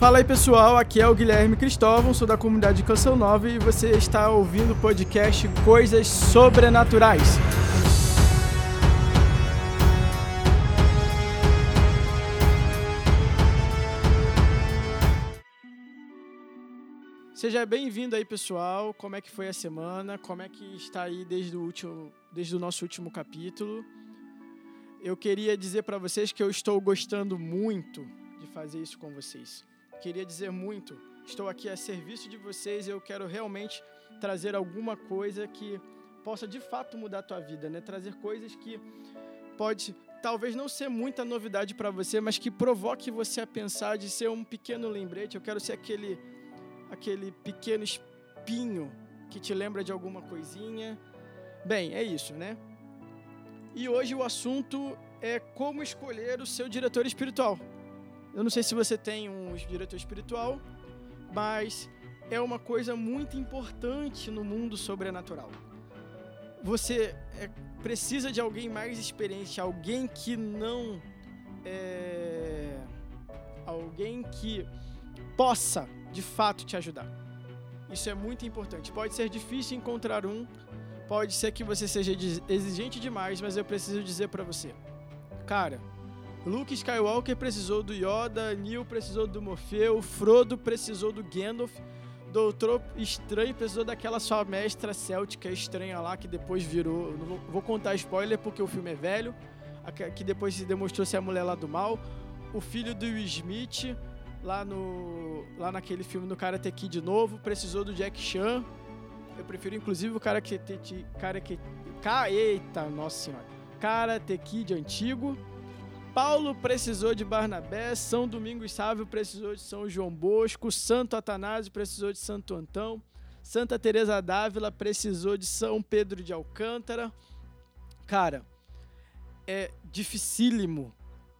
Fala aí pessoal, aqui é o Guilherme Cristóvão, sou da comunidade Canção Nova e você está ouvindo o podcast Coisas Sobrenaturais. Seja bem-vindo aí pessoal, como é que foi a semana, como é que está aí desde o, último, desde o nosso último capítulo. Eu queria dizer para vocês que eu estou gostando muito de fazer isso com vocês queria dizer muito. Estou aqui a serviço de vocês e eu quero realmente trazer alguma coisa que possa de fato mudar a tua vida, né? Trazer coisas que pode talvez não ser muita novidade para você, mas que provoque você a pensar de ser um pequeno lembrete. Eu quero ser aquele aquele pequeno espinho que te lembra de alguma coisinha. Bem, é isso, né? E hoje o assunto é como escolher o seu diretor espiritual. Eu não sei se você tem um diretor espiritual, mas é uma coisa muito importante no mundo sobrenatural. Você é, precisa de alguém mais experiente, alguém que não é, alguém que possa de fato te ajudar. Isso é muito importante. Pode ser difícil encontrar um, pode ser que você seja exigente demais, mas eu preciso dizer para você, cara, Luke Skywalker precisou do Yoda, Neil precisou do Morfeu, Frodo precisou do Gandalf, Doutor Estranho precisou daquela sua mestra céltica estranha lá que depois virou. Não vou, vou contar spoiler porque o filme é velho, que depois se demonstrou ser a mulher lá do mal. O filho do Will Smith, lá, no, lá naquele filme no Karate Kid novo, precisou do Jack Chan. Eu prefiro inclusive o Karate Kid. Eita, nossa senhora. Karate Kid antigo. Paulo precisou de Barnabé, São Domingos Sávio precisou de São João Bosco, Santo Atanásio precisou de Santo Antão, Santa Teresa d'Ávila precisou de São Pedro de Alcântara. Cara, é dificílimo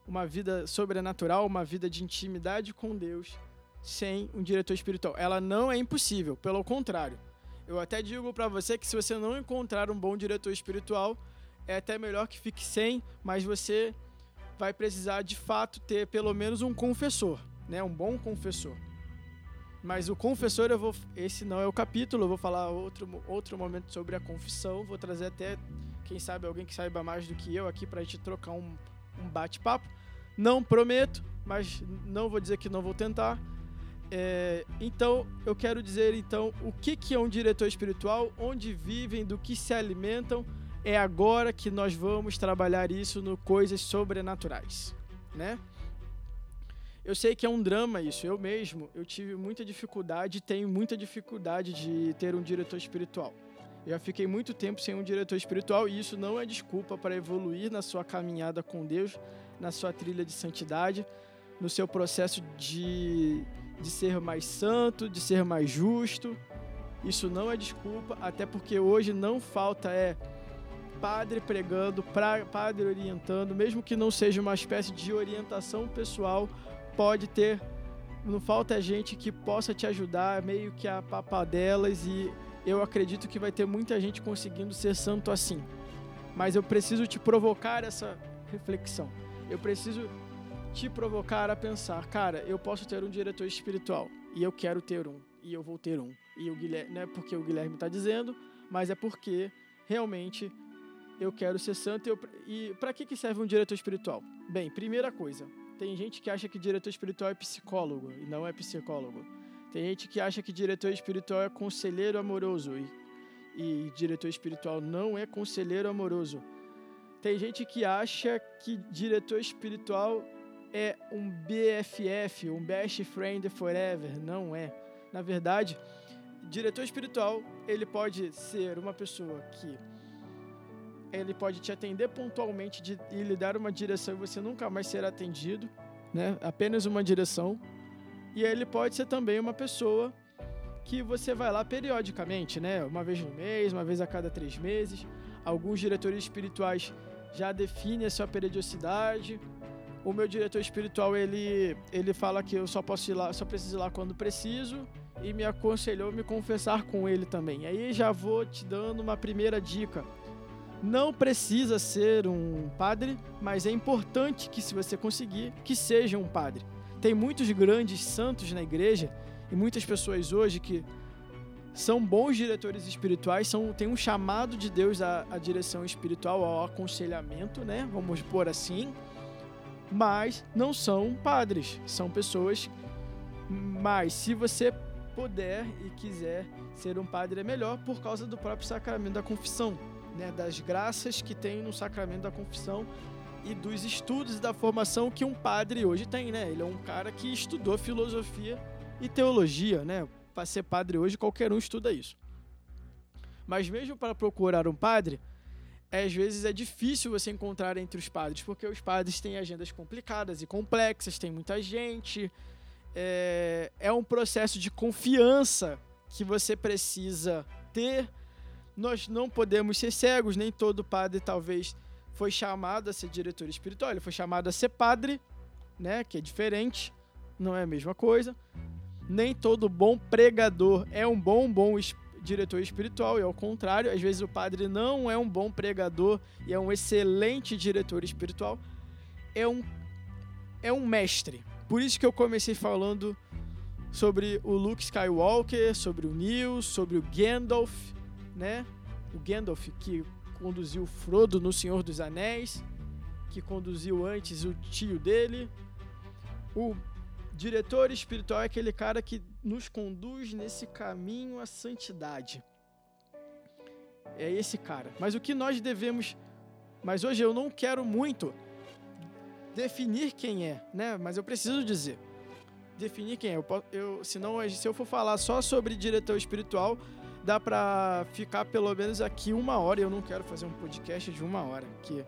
uma vida sobrenatural, uma vida de intimidade com Deus sem um diretor espiritual. Ela não é impossível, pelo contrário. Eu até digo para você que se você não encontrar um bom diretor espiritual, é até melhor que fique sem, mas você vai precisar de fato ter pelo menos um confessor, né? Um bom confessor. Mas o confessor eu vou, esse não é o capítulo, eu vou falar outro outro momento sobre a confissão, vou trazer até quem sabe alguém que saiba mais do que eu aqui para a gente trocar um, um bate-papo. Não prometo, mas não vou dizer que não vou tentar. É, então, eu quero dizer então o que, que é um diretor espiritual, onde vivem, do que se alimentam é agora que nós vamos trabalhar isso no coisas sobrenaturais, né? Eu sei que é um drama isso. Eu mesmo, eu tive muita dificuldade, tenho muita dificuldade de ter um diretor espiritual. Eu já fiquei muito tempo sem um diretor espiritual e isso não é desculpa para evoluir na sua caminhada com Deus, na sua trilha de santidade, no seu processo de, de ser mais santo, de ser mais justo. Isso não é desculpa, até porque hoje não falta é padre pregando, pra, padre orientando, mesmo que não seja uma espécie de orientação pessoal, pode ter. Não falta gente que possa te ajudar, meio que a papadelas, e eu acredito que vai ter muita gente conseguindo ser santo assim. Mas eu preciso te provocar essa reflexão. Eu preciso te provocar a pensar, cara, eu posso ter um diretor espiritual e eu quero ter um e eu vou ter um. E o Guilherme, não é porque o Guilherme está dizendo, mas é porque realmente eu quero ser santo. Eu, e para que, que serve um diretor espiritual? Bem, primeira coisa, tem gente que acha que diretor espiritual é psicólogo e não é psicólogo. Tem gente que acha que diretor espiritual é conselheiro amoroso e, e diretor espiritual não é conselheiro amoroso. Tem gente que acha que diretor espiritual é um BFF, um Best Friend Forever. Não é. Na verdade, diretor espiritual, ele pode ser uma pessoa que ele pode te atender pontualmente de, e lhe dar uma direção e você nunca mais será atendido, né? Apenas uma direção. E ele pode ser também uma pessoa que você vai lá periodicamente, né? Uma vez no mês, uma vez a cada três meses. Alguns diretores espirituais já definem a sua periodicidade. O meu diretor espiritual ele ele fala que eu só posso ir lá, só preciso ir lá quando preciso e me aconselhou me confessar com ele também. Aí já vou te dando uma primeira dica não precisa ser um padre, mas é importante que, se você conseguir, que seja um padre. tem muitos grandes santos na igreja e muitas pessoas hoje que são bons diretores espirituais, são, tem um chamado de Deus à, à direção espiritual, ao aconselhamento, né? Vamos pôr assim, mas não são padres, são pessoas. Mas se você puder e quiser ser um padre, é melhor por causa do próprio sacramento da confissão, né? Das graças que tem no sacramento da confissão e dos estudos e da formação que um padre hoje tem, né? Ele é um cara que estudou filosofia e teologia, né? Para ser padre hoje, qualquer um estuda isso. Mas mesmo para procurar um padre, às vezes é difícil você encontrar entre os padres, porque os padres têm agendas complicadas e complexas, tem muita gente. É, é um processo de confiança que você precisa ter. Nós não podemos ser cegos, nem todo padre talvez foi chamado a ser diretor espiritual, ele foi chamado a ser padre, né, que é diferente, não é a mesma coisa nem todo bom pregador é um bom, bom diretor espiritual, e ao contrário, às vezes o padre não é um bom pregador e é um excelente diretor espiritual, é um, é um mestre. Por isso que eu comecei falando sobre o Luke Skywalker, sobre o Neo, sobre o Gandalf, né? O Gandalf que conduziu Frodo no Senhor dos Anéis, que conduziu antes o tio dele, o Diretor espiritual é aquele cara que nos conduz nesse caminho à santidade. É esse cara. Mas o que nós devemos. Mas hoje eu não quero muito definir quem é, né? Mas eu preciso dizer. Definir quem é. Eu, eu, senão, se eu for falar só sobre diretor espiritual, dá pra ficar pelo menos aqui uma hora. Eu não quero fazer um podcast de uma hora. Que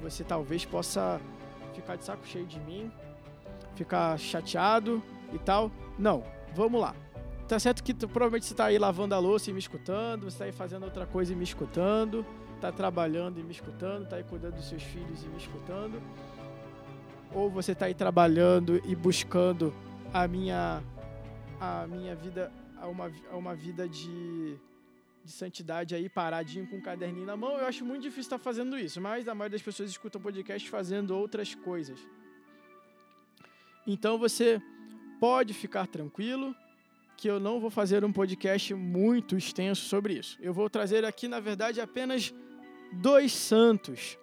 você talvez possa ficar de saco cheio de mim ficar chateado e tal. Não, vamos lá. Tá certo que tu, provavelmente você tá aí lavando a louça e me escutando, você tá aí fazendo outra coisa e me escutando, tá trabalhando e me escutando, tá aí cuidando dos seus filhos e me escutando. Ou você tá aí trabalhando e buscando a minha a minha vida a uma, a uma vida de, de santidade aí paradinho com um caderninho na mão. Eu acho muito difícil estar fazendo isso, mas a maioria das pessoas escutam podcast fazendo outras coisas. Então você pode ficar tranquilo que eu não vou fazer um podcast muito extenso sobre isso. Eu vou trazer aqui, na verdade, apenas dois santos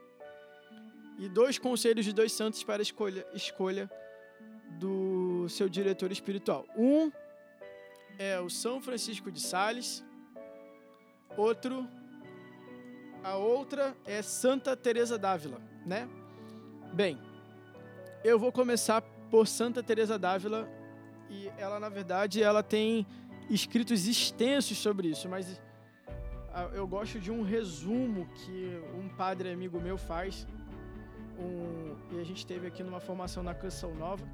e dois conselhos de dois santos para a escolha, escolha do seu diretor espiritual. Um é o São Francisco de Sales, outro a outra é Santa Teresa d'Ávila, né? Bem, eu vou começar por Santa Teresa d'Ávila e ela na verdade ela tem escritos extensos sobre isso, mas ah, eu gosto de um resumo que um padre amigo meu faz um, e a gente teve aqui numa formação na Canção Nova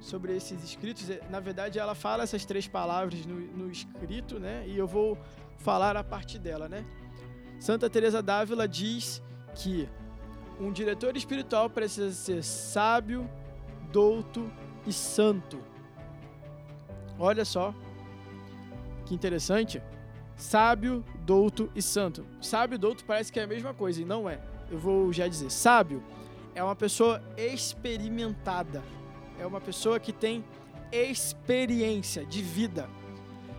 sobre esses escritos. Na verdade, ela fala essas três palavras no, no escrito, né? E eu vou falar a partir dela, né? Santa Teresa d'Ávila diz que um diretor espiritual precisa ser sábio, douto e santo. Olha só que interessante. Sábio, douto e santo. Sábio e douto parece que é a mesma coisa e não é. Eu vou já dizer. Sábio é uma pessoa experimentada. É uma pessoa que tem experiência de vida.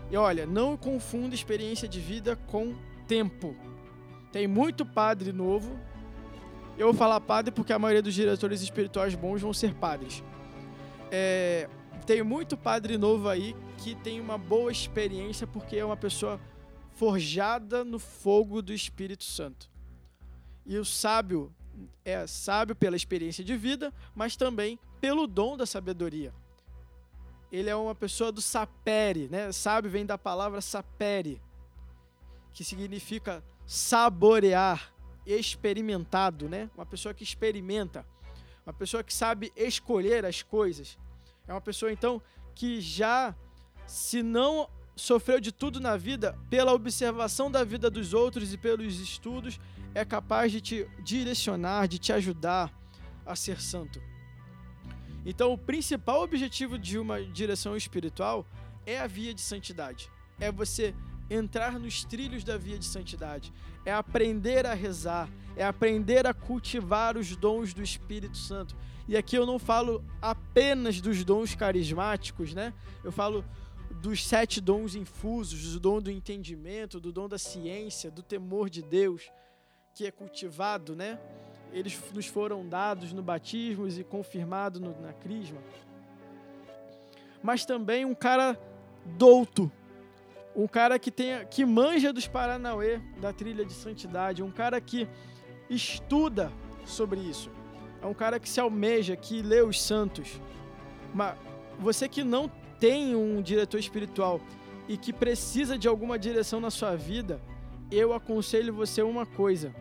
E olha, não confunda experiência de vida com tempo. Tem muito padre novo eu vou falar padre porque a maioria dos diretores espirituais bons vão ser padres. É, tem muito padre novo aí que tem uma boa experiência porque é uma pessoa forjada no fogo do Espírito Santo. E o sábio é sábio pela experiência de vida, mas também pelo dom da sabedoria. Ele é uma pessoa do sapere, né? Sábio vem da palavra sapere, que significa saborear, experimentado, né? Uma pessoa que experimenta, uma pessoa que sabe escolher as coisas. É uma pessoa então que já se não sofreu de tudo na vida, pela observação da vida dos outros e pelos estudos, é capaz de te direcionar, de te ajudar a ser santo. Então, o principal objetivo de uma direção espiritual é a via de santidade. É você entrar nos trilhos da via de santidade, é aprender a rezar, é aprender a cultivar os dons do Espírito Santo. E aqui eu não falo apenas dos dons carismáticos, né? Eu falo dos sete dons infusos, do dom do entendimento, do dom da ciência, do temor de Deus, que é cultivado, né? Eles nos foram dados no batismo e confirmado no, na crisma. Mas também um cara douto, um cara que tenha que manja dos Paranauê, da trilha de santidade, um cara que estuda sobre isso. É um cara que se almeja, que lê os santos. Mas você que não tem um diretor espiritual e que precisa de alguma direção na sua vida, eu aconselho você uma coisa: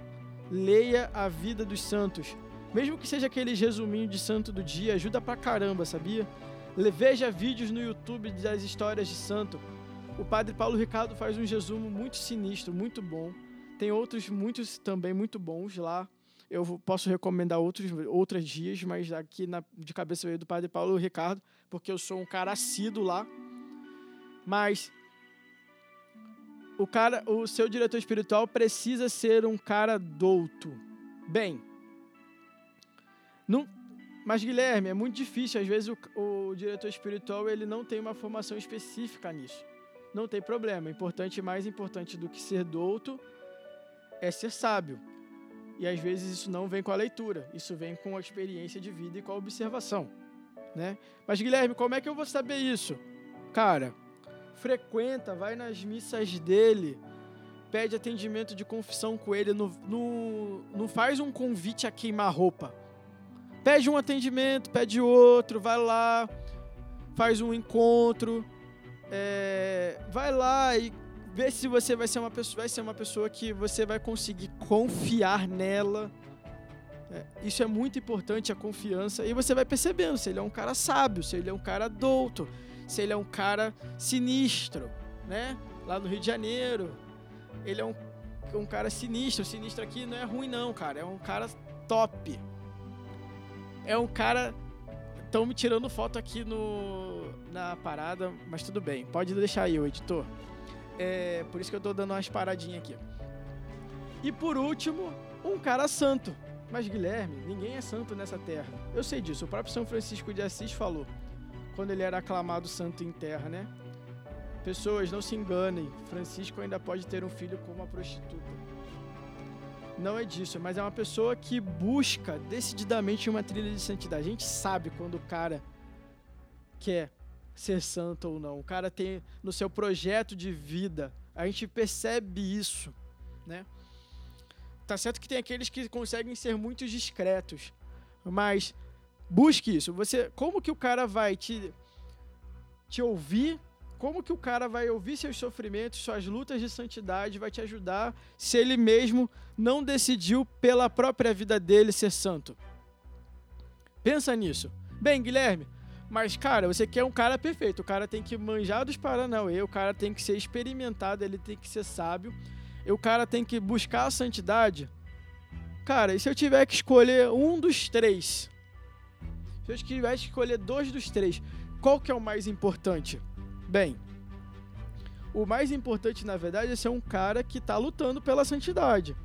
leia a vida dos santos. Mesmo que seja aquele resuminho de santo do dia, ajuda pra caramba, sabia? Veja vídeos no YouTube das histórias de santo. O padre Paulo Ricardo faz um resumo muito sinistro, muito bom. Tem outros muitos também muito bons lá. Eu posso recomendar outros outros dias, mas aqui na, de cabeça veio do padre Paulo Ricardo, porque eu sou um cara assíduo lá. Mas o cara, o seu diretor espiritual precisa ser um cara douto. Bem, não, mas Guilherme, é muito difícil. Às vezes o, o diretor espiritual ele não tem uma formação específica nisso. Não tem problema. Importante, mais importante do que ser douto é ser sábio. E às vezes isso não vem com a leitura, isso vem com a experiência de vida e com a observação, né? Mas Guilherme, como é que eu vou saber isso? Cara, frequenta, vai nas missas dele, pede atendimento de confissão com ele, não, não, não faz um convite a queimar roupa. Pede um atendimento, pede outro, vai lá, faz um encontro, é, vai lá e vê se você vai ser uma pessoa, vai ser uma pessoa que você vai conseguir confiar nela. É, isso é muito importante, a confiança. E você vai percebendo se ele é um cara sábio, se ele é um cara douto, se ele é um cara sinistro, né? Lá no Rio de Janeiro, ele é um, um cara sinistro. Sinistro aqui não é ruim não, cara. É um cara top. É um cara... Estão me tirando foto aqui no, na parada, mas tudo bem. Pode deixar aí, o editor. É, por isso que eu tô dando umas paradinhas aqui. E por último, um cara santo. Mas Guilherme, ninguém é santo nessa terra. Eu sei disso. O próprio São Francisco de Assis falou quando ele era aclamado santo em terra, né? Pessoas, não se enganem. Francisco ainda pode ter um filho com uma prostituta. Não é disso, mas é uma pessoa que busca decididamente uma trilha de santidade. A gente sabe quando o cara quer ser santo ou não. O cara tem no seu projeto de vida. A gente percebe isso, né? Tá certo que tem aqueles que conseguem ser muito discretos, mas busque isso. Você, como que o cara vai te te ouvir? Como que o cara vai ouvir seus sofrimentos, suas lutas de santidade, vai te ajudar se ele mesmo não decidiu pela própria vida dele ser santo? Pensa nisso. Bem, Guilherme, mas, cara, você quer um cara perfeito. O cara tem que manjar dos Paranauê, o cara tem que ser experimentado, ele tem que ser sábio. E o cara tem que buscar a santidade. Cara, e se eu tiver que escolher um dos três? Se eu tiver escolher dois dos três, qual que é o mais importante? Bem, o mais importante, na verdade, é ser um cara que está lutando pela santidade.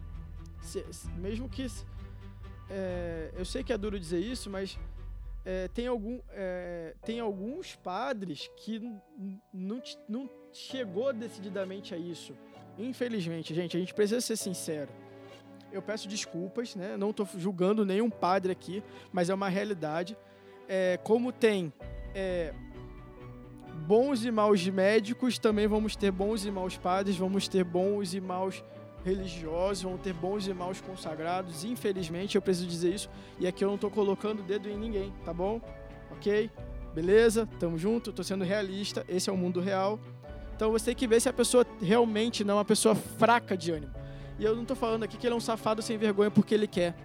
Se, mesmo que. É, eu sei que é duro dizer isso, mas é, tem, algum, é, tem alguns padres que não, não chegou decididamente a isso. Infelizmente, gente, a gente precisa ser sincero. Eu peço desculpas, né? Não estou julgando nenhum padre aqui, mas é uma realidade. É, como tem é, bons e maus médicos, também vamos ter bons e maus padres, vamos ter bons e maus religiosos, vão ter bons e maus consagrados. Infelizmente, eu preciso dizer isso. E aqui eu não estou colocando o dedo em ninguém, tá bom? Ok? Beleza? Tamo junto, tô sendo realista. Esse é o mundo real. Então você tem que ver se a pessoa realmente não é uma pessoa fraca de ânimo. E eu não tô falando aqui que ele é um safado sem vergonha porque ele quer.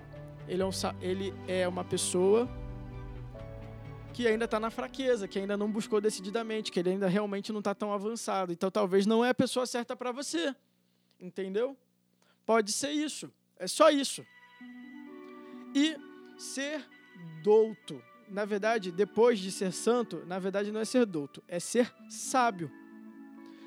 Ele é, um, ele é uma pessoa que ainda está na fraqueza, que ainda não buscou decididamente, que ele ainda realmente não está tão avançado. Então talvez não é a pessoa certa para você. Entendeu? Pode ser isso. É só isso. E ser douto. Na verdade, depois de ser santo, na verdade não é ser douto, é ser sábio.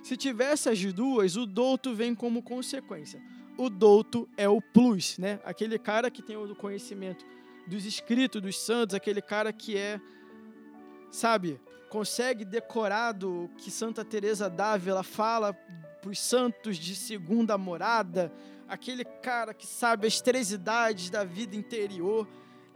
Se tiver essas duas, o douto vem como consequência. O douto é o plus, né? Aquele cara que tem o conhecimento dos escritos dos santos, aquele cara que é, sabe, consegue decorar do que Santa Teresa d'Ávila fala para os santos de segunda morada, aquele cara que sabe as três idades da vida interior.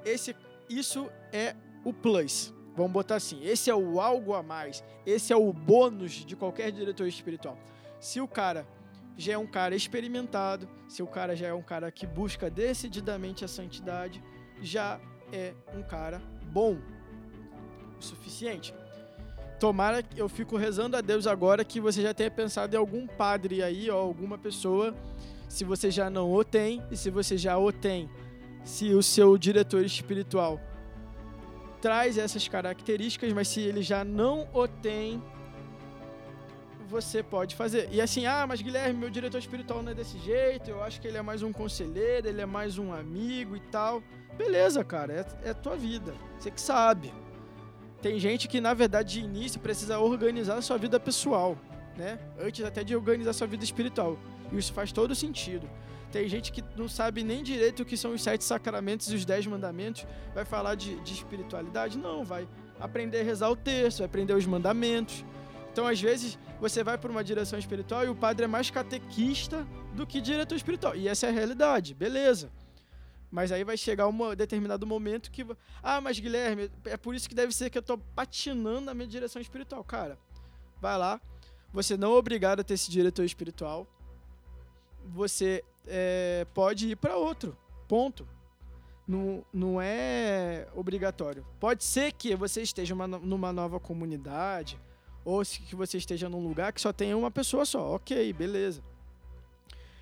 Esse, isso é o plus. Vamos botar assim, esse é o algo a mais, esse é o bônus de qualquer diretor espiritual. Se o cara já é um cara experimentado, se o cara já é um cara que busca decididamente a santidade, já é um cara bom suficiente. Tomara que eu fico rezando a Deus agora que você já tenha pensado em algum padre aí, ou alguma pessoa, se você já não o tem, e se você já o tem, se o seu diretor espiritual traz essas características, mas se ele já não o tem, você pode fazer. E assim, ah, mas Guilherme, meu diretor espiritual não é desse jeito, eu acho que ele é mais um conselheiro, ele é mais um amigo e tal. Beleza, cara, é, é tua vida, você que sabe. Tem gente que, na verdade, de início precisa organizar a sua vida pessoal, né? Antes até de organizar a sua vida espiritual. E isso faz todo sentido. Tem gente que não sabe nem direito o que são os sete sacramentos e os dez mandamentos. Vai falar de, de espiritualidade? Não, vai aprender a rezar o texto, vai aprender os mandamentos. Então, às vezes, você vai para uma direção espiritual e o padre é mais catequista do que diretor espiritual. E essa é a realidade, beleza. Mas aí vai chegar um determinado momento que. Ah, mas Guilherme, é por isso que deve ser que eu estou patinando na minha direção espiritual. Cara, vai lá. Você não é obrigado a ter esse diretor espiritual. Você é, pode ir para outro. Ponto. Não, não é obrigatório. Pode ser que você esteja uma, numa nova comunidade, ou que você esteja num lugar que só tenha uma pessoa só. Ok, beleza.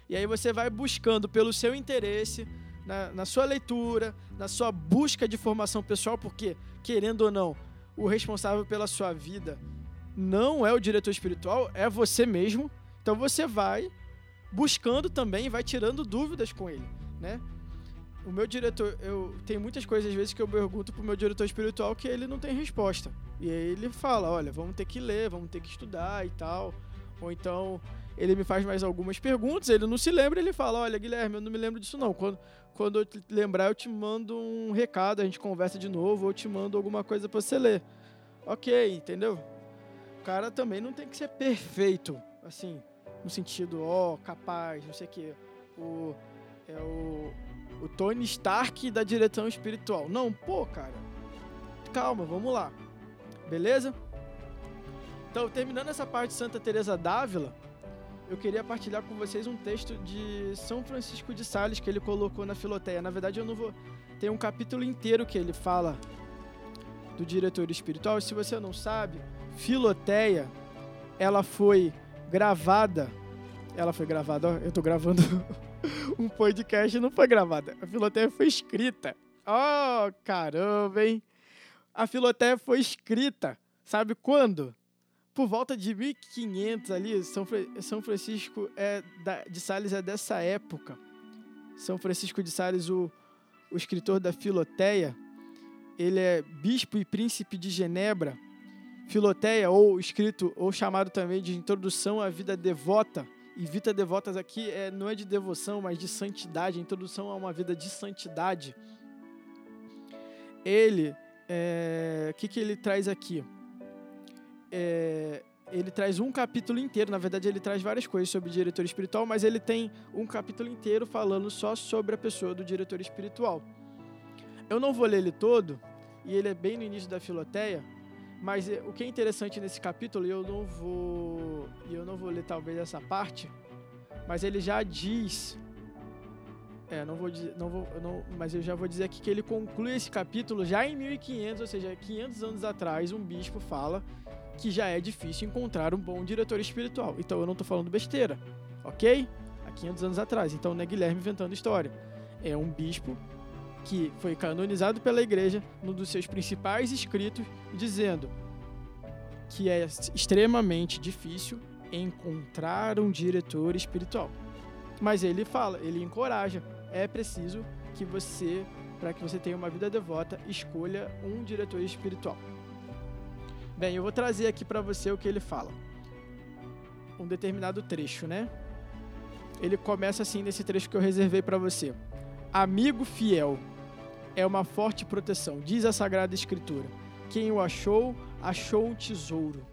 E aí você vai buscando pelo seu interesse, na, na sua leitura, na sua busca de formação pessoal, porque, querendo ou não, o responsável pela sua vida não é o diretor espiritual, é você mesmo. Então você vai buscando também, vai tirando dúvidas com ele, né? O meu diretor, eu tem muitas coisas às vezes que eu pergunto pro meu diretor espiritual que ele não tem resposta. E aí ele fala, olha, vamos ter que ler, vamos ter que estudar e tal. Ou então ele me faz mais algumas perguntas, ele não se lembra, ele fala, olha, Guilherme, eu não me lembro disso não. Quando, quando eu lembrar, eu te mando um recado, a gente conversa de novo, ou te mando alguma coisa para você ler. Ok, entendeu? O cara também não tem que ser perfeito, assim, no sentido, ó, oh, capaz, não sei o quê. O, é o, o Tony Stark da direção espiritual. Não, pô, cara. Calma, vamos lá. Beleza? Então, terminando essa parte de Santa Teresa d'Ávila, eu queria partilhar com vocês um texto de São Francisco de Sales que ele colocou na Filoteia. Na verdade, eu não vou tem um capítulo inteiro que ele fala do diretor espiritual. Se você não sabe, Filoteia, ela foi gravada. Ela foi gravada, ó, eu tô gravando um podcast, não foi gravada. A Filoteia foi escrita. Oh, caramba, hein? A Filoteia foi escrita. Sabe quando? Por volta de 1500 ali, São, São Francisco é da, de Sales é dessa época. São Francisco de Sales, o, o escritor da Filoteia, ele é bispo e príncipe de Genebra Filoteia, ou escrito, ou chamado também de Introdução à Vida Devota. E vida devotas aqui é, não é de devoção, mas de santidade, introdução a uma vida de santidade. Ele, o é, que, que ele traz aqui? É, ele traz um capítulo inteiro, na verdade ele traz várias coisas sobre diretor espiritual, mas ele tem um capítulo inteiro falando só sobre a pessoa do diretor espiritual. Eu não vou ler ele todo, e ele é bem no início da Filoteia, mas eh, o que é interessante nesse capítulo, e eu não vou, eu não vou ler talvez essa parte, mas ele já diz, é, não vou dizer, não vou, não, mas eu já vou dizer aqui que ele conclui esse capítulo já em 1500, ou seja, 500 anos atrás, um bispo fala que já é difícil encontrar um bom diretor espiritual. Então eu não estou falando besteira, ok? Há 500 anos atrás. Então não é Guilherme inventando história. É um bispo que foi canonizado pela igreja num dos seus principais escritos, dizendo que é extremamente difícil encontrar um diretor espiritual. Mas ele fala, ele encoraja, é preciso que você, para que você tenha uma vida devota, escolha um diretor espiritual. Bem, eu vou trazer aqui para você o que ele fala. um determinado trecho, né? Ele começa assim nesse trecho que eu reservei para você. Amigo fiel é uma forte proteção, diz a Sagrada Escritura. Quem o achou, achou um tesouro.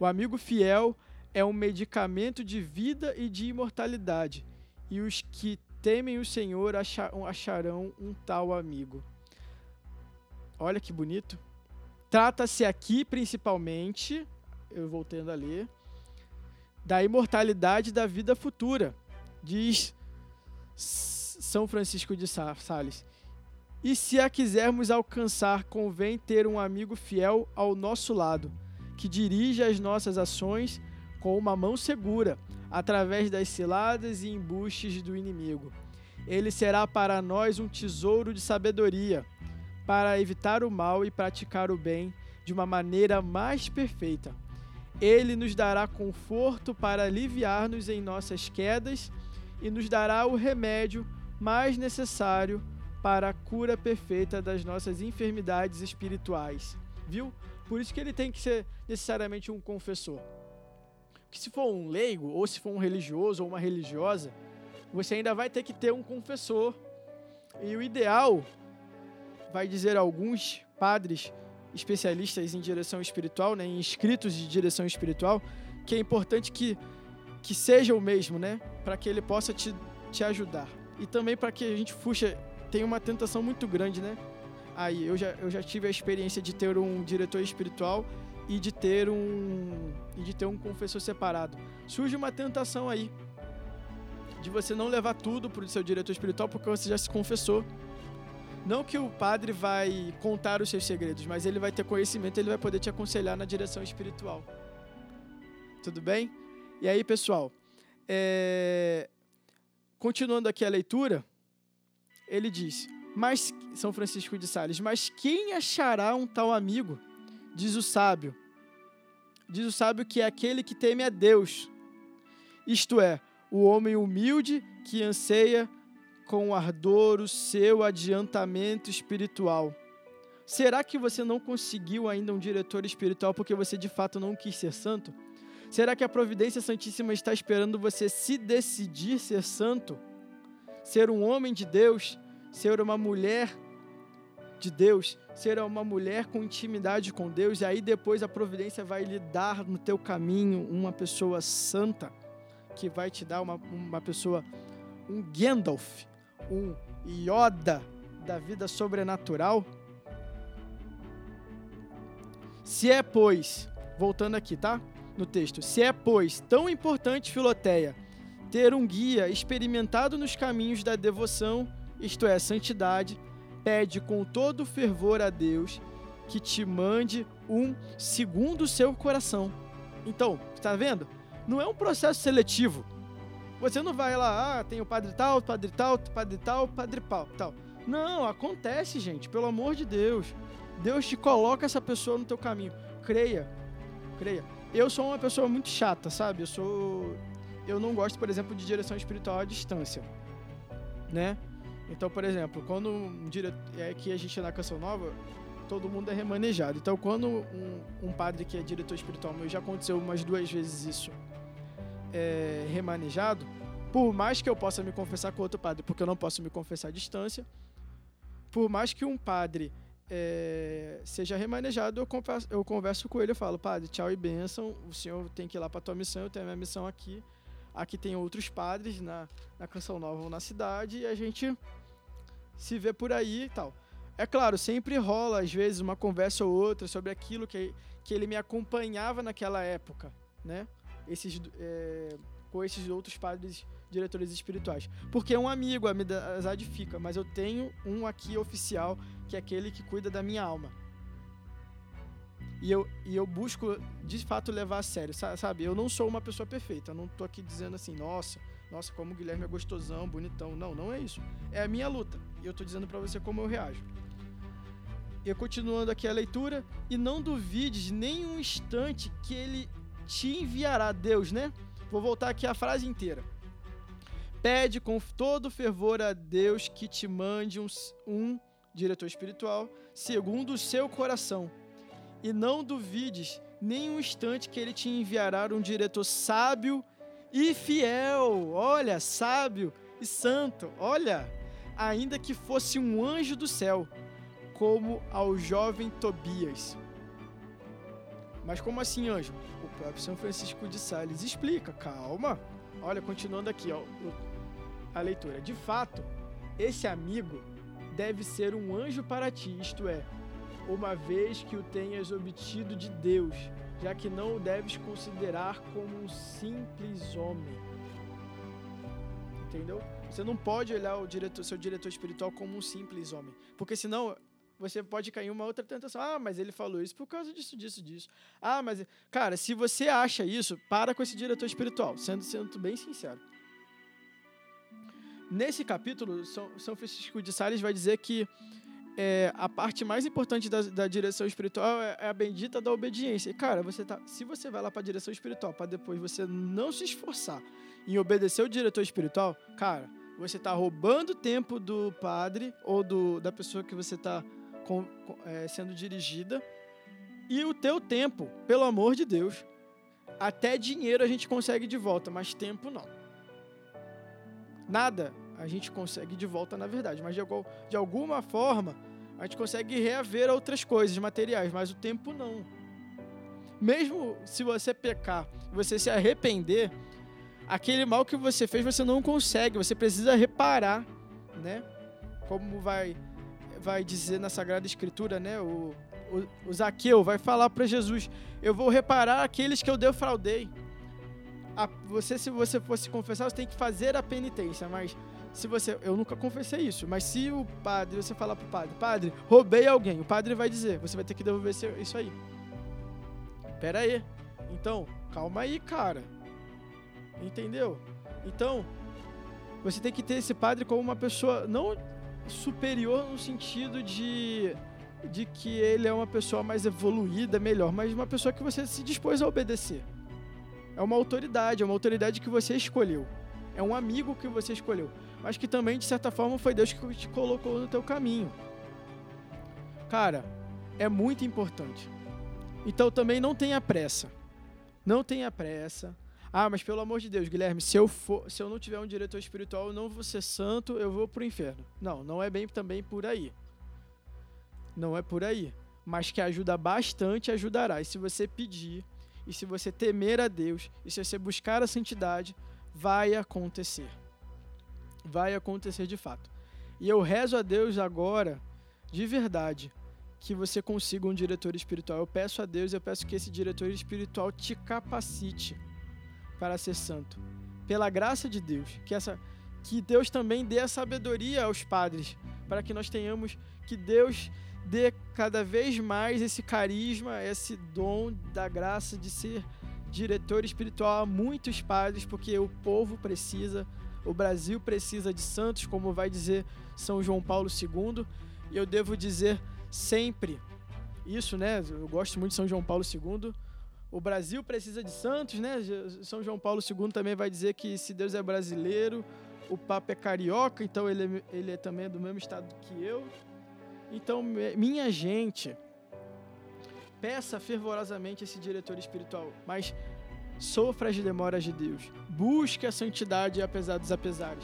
O amigo fiel é um medicamento de vida e de imortalidade, e os que temem o Senhor acharão um tal amigo. Olha que bonito. Trata-se aqui principalmente, eu voltando a ler, da imortalidade da vida futura, diz São Francisco de Sales. E se a quisermos alcançar, convém ter um amigo fiel ao nosso lado, que dirige as nossas ações com uma mão segura, através das ciladas e embustes do inimigo. Ele será para nós um tesouro de sabedoria para evitar o mal e praticar o bem de uma maneira mais perfeita. Ele nos dará conforto para aliviar-nos em nossas quedas e nos dará o remédio mais necessário para a cura perfeita das nossas enfermidades espirituais. Viu? Por isso que ele tem que ser necessariamente um confessor. Que se for um leigo, ou se for um religioso ou uma religiosa, você ainda vai ter que ter um confessor. E o ideal vai dizer alguns padres especialistas em direção espiritual, né, em inscritos de direção espiritual, que é importante que, que seja o mesmo, né, para que ele possa te, te ajudar. E também para que a gente fuxa, tem uma tentação muito grande, né? Aí, eu já, eu já tive a experiência de ter um diretor espiritual e de ter um e de ter um confessor separado. Surge uma tentação aí de você não levar tudo para o seu diretor espiritual porque você já se confessou. Não que o padre vai contar os seus segredos, mas ele vai ter conhecimento, ele vai poder te aconselhar na direção espiritual. Tudo bem? E aí, pessoal, é... continuando aqui a leitura, ele diz: Mas São Francisco de Sales, mas quem achará um tal amigo? Diz o sábio. Diz o sábio que é aquele que teme a Deus. Isto é, o homem humilde que anseia com ardor o seu adiantamento espiritual. Será que você não conseguiu ainda um diretor espiritual porque você de fato não quis ser santo? Será que a Providência Santíssima está esperando você se decidir ser santo? Ser um homem de Deus? Ser uma mulher de Deus? Ser uma mulher com intimidade com Deus? E aí depois a Providência vai lhe dar no teu caminho uma pessoa santa que vai te dar uma, uma pessoa, um Gandalf, um Yoda da vida sobrenatural? Se é, pois, voltando aqui, tá? No texto, se é, pois, tão importante, Filoteia, ter um guia experimentado nos caminhos da devoção, isto é, santidade, pede com todo fervor a Deus que te mande um segundo o seu coração. Então, está vendo? Não é um processo seletivo. Você não vai lá, ah, tem o padre tal, padre tal, padre tal, padre pau, tal. Não, acontece, gente, pelo amor de Deus. Deus te coloca essa pessoa no teu caminho. Creia. Creia. Eu sou uma pessoa muito chata, sabe? Eu sou eu não gosto, por exemplo, de direção espiritual à distância, né? Então, por exemplo, quando um dire... é que a gente é na Canção Nova, todo mundo é remanejado. Então, quando um, um padre que é diretor espiritual meu, já aconteceu umas duas vezes isso, é, remanejado, por mais que eu possa me confessar com outro padre, porque eu não posso me confessar à distância, por mais que um padre é, seja remanejado, eu converso, eu converso com ele e falo, padre, tchau e bênção, o senhor tem que ir lá para tua missão, eu tenho a minha missão aqui, aqui tem outros padres na, na Canção Nova ou na cidade, e a gente se vê por aí e tal. É claro, sempre rola, às vezes, uma conversa ou outra sobre aquilo que, que ele me acompanhava naquela época, né? Esses, é, com esses outros padres diretores espirituais. Porque é um amigo, a amizade fica, mas eu tenho um aqui oficial, que é aquele que cuida da minha alma. E eu, e eu busco, de fato, levar a sério, sabe? Eu não sou uma pessoa perfeita, eu não tô aqui dizendo assim, nossa, nossa, como o Guilherme é gostosão, bonitão. Não, não é isso. É a minha luta. E eu tô dizendo para você como eu reajo. E continuando aqui a leitura, e não duvides nem um instante que ele te enviará Deus, né? Vou voltar aqui a frase inteira. Pede com todo fervor a Deus que te mande um, um diretor espiritual segundo o seu coração. E não duvides nem um instante que ele te enviará um diretor sábio e fiel. Olha, sábio e santo. Olha, ainda que fosse um anjo do céu, como ao jovem Tobias. Mas como assim, anjo? O próprio São Francisco de Sales explica. Calma. Olha, continuando aqui, ó, a leitura. De fato, esse amigo deve ser um anjo para ti, isto é, uma vez que o tenhas obtido de Deus, já que não o deves considerar como um simples homem. Entendeu? Você não pode olhar o diretor, seu diretor espiritual como um simples homem, porque senão você pode cair em uma outra tentação. Ah, mas ele falou isso por causa disso, disso, disso. Ah, mas cara, se você acha isso, para com esse diretor espiritual, sendo sendo bem sincero. Nesse capítulo, São, Francisco de Sales vai dizer que é, a parte mais importante da, da direção espiritual é, é, a bendita da obediência. E, cara, você tá, se você vai lá para a direção espiritual para depois você não se esforçar em obedecer o diretor espiritual, cara, você está roubando tempo do padre ou do, da pessoa que você está é, sendo dirigida e o teu tempo, pelo amor de Deus. Até dinheiro a gente consegue de volta, mas tempo não. Nada a gente consegue de volta, na verdade. Mas de, de alguma forma, a gente consegue reaver outras coisas materiais, mas o tempo não. Mesmo se você pecar, você se arrepender, aquele mal que você fez você não consegue, você precisa reparar, né? Como vai vai dizer na Sagrada Escritura, né? O, o, o Zaqueu vai falar para Jesus: Eu vou reparar aqueles que eu defraudei. A, você, se você fosse confessar, você tem que fazer a penitência, mas se você. Eu nunca confessei isso, mas se o padre, você falar pro padre, padre, roubei alguém, o padre vai dizer, você vai ter que devolver isso aí. Pera aí. Então, calma aí, cara. Entendeu? Então, você tem que ter esse padre como uma pessoa não superior no sentido de de que ele é uma pessoa mais evoluída, melhor, mas uma pessoa que você se dispôs a obedecer. É uma autoridade, é uma autoridade que você escolheu. É um amigo que você escolheu mas que também, de certa forma, foi Deus que te colocou no teu caminho. Cara, é muito importante. Então também não tenha pressa. Não tenha pressa. Ah, mas pelo amor de Deus, Guilherme, se eu, for, se eu não tiver um diretor espiritual, eu não vou ser santo, eu vou pro inferno. Não, não é bem também por aí. Não é por aí. Mas que ajuda bastante, ajudará. E se você pedir, e se você temer a Deus, e se você buscar a santidade, vai acontecer vai acontecer de fato. E eu rezo a Deus agora, de verdade, que você consiga um diretor espiritual. Eu peço a Deus, eu peço que esse diretor espiritual te capacite para ser santo. Pela graça de Deus, que essa que Deus também dê a sabedoria aos padres, para que nós tenhamos que Deus dê cada vez mais esse carisma, esse dom da graça de ser diretor espiritual a muitos padres, porque o povo precisa o Brasil precisa de santos, como vai dizer São João Paulo II. E eu devo dizer sempre isso, né? Eu gosto muito de São João Paulo II. O Brasil precisa de santos, né? São João Paulo II também vai dizer que se Deus é brasileiro, o Papa é carioca, então ele, é, ele é também do mesmo estado que eu. Então, minha gente, peça fervorosamente esse diretor espiritual, mas sofra as demoras de Deus, busque a santidade apesar dos apesares.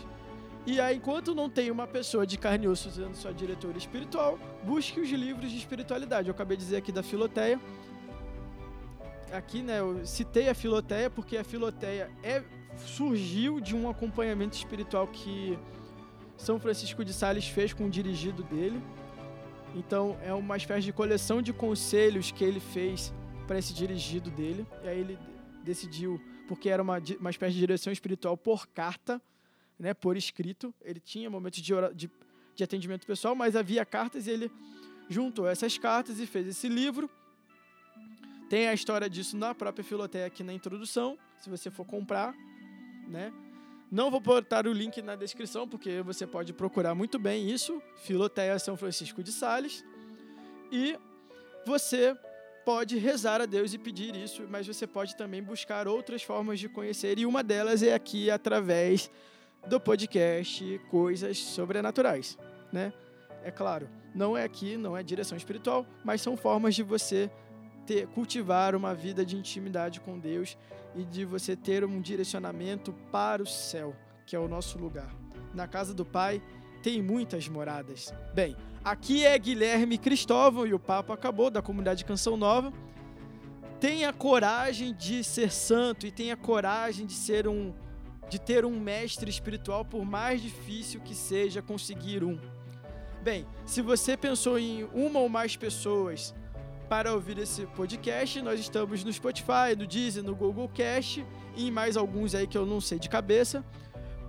E aí, enquanto não tem uma pessoa de carne e osso sendo sua diretora espiritual, busque os livros de espiritualidade. Eu acabei de dizer aqui da Filoteia. Aqui, né, eu citei a Filoteia porque a Filoteia é, surgiu de um acompanhamento espiritual que São Francisco de Sales fez com o dirigido dele. Então, é uma espécie de coleção de conselhos que ele fez para esse dirigido dele. E aí ele decidiu, porque era uma, uma espécie de direção espiritual por carta, né, por escrito. Ele tinha momentos de, de, de atendimento pessoal, mas havia cartas e ele juntou essas cartas e fez esse livro. Tem a história disso na própria Filoteia aqui na introdução, se você for comprar, né? Não vou botar o link na descrição, porque você pode procurar muito bem isso, Filoteia São Francisco de Sales. E você pode rezar a Deus e pedir isso, mas você pode também buscar outras formas de conhecer, e uma delas é aqui através do podcast Coisas Sobrenaturais, né? É claro, não é aqui, não é direção espiritual, mas são formas de você ter, cultivar uma vida de intimidade com Deus e de você ter um direcionamento para o céu, que é o nosso lugar. Na casa do Pai tem muitas moradas. Bem, aqui é Guilherme Cristóvão e o papo acabou da comunidade Canção Nova. Tenha coragem de ser santo e tenha coragem de ser um de ter um mestre espiritual por mais difícil que seja conseguir um. Bem, se você pensou em uma ou mais pessoas para ouvir esse podcast, nós estamos no Spotify, no Deezer, no Google Cast e em mais alguns aí que eu não sei de cabeça.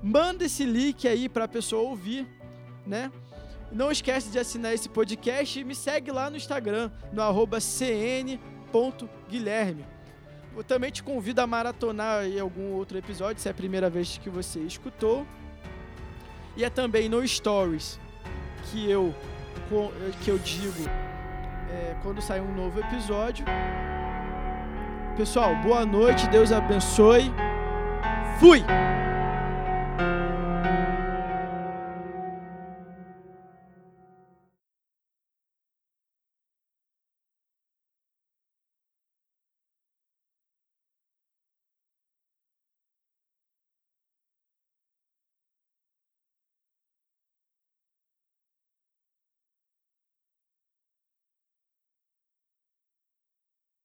Manda esse link aí para a pessoa ouvir, né? Não esquece de assinar esse podcast e me segue lá no Instagram, no cn.guilherme. Eu também te convido a maratonar aí algum outro episódio, se é a primeira vez que você escutou. E é também no Stories que eu, que eu digo é, quando sair um novo episódio. Pessoal, boa noite, Deus abençoe. Fui!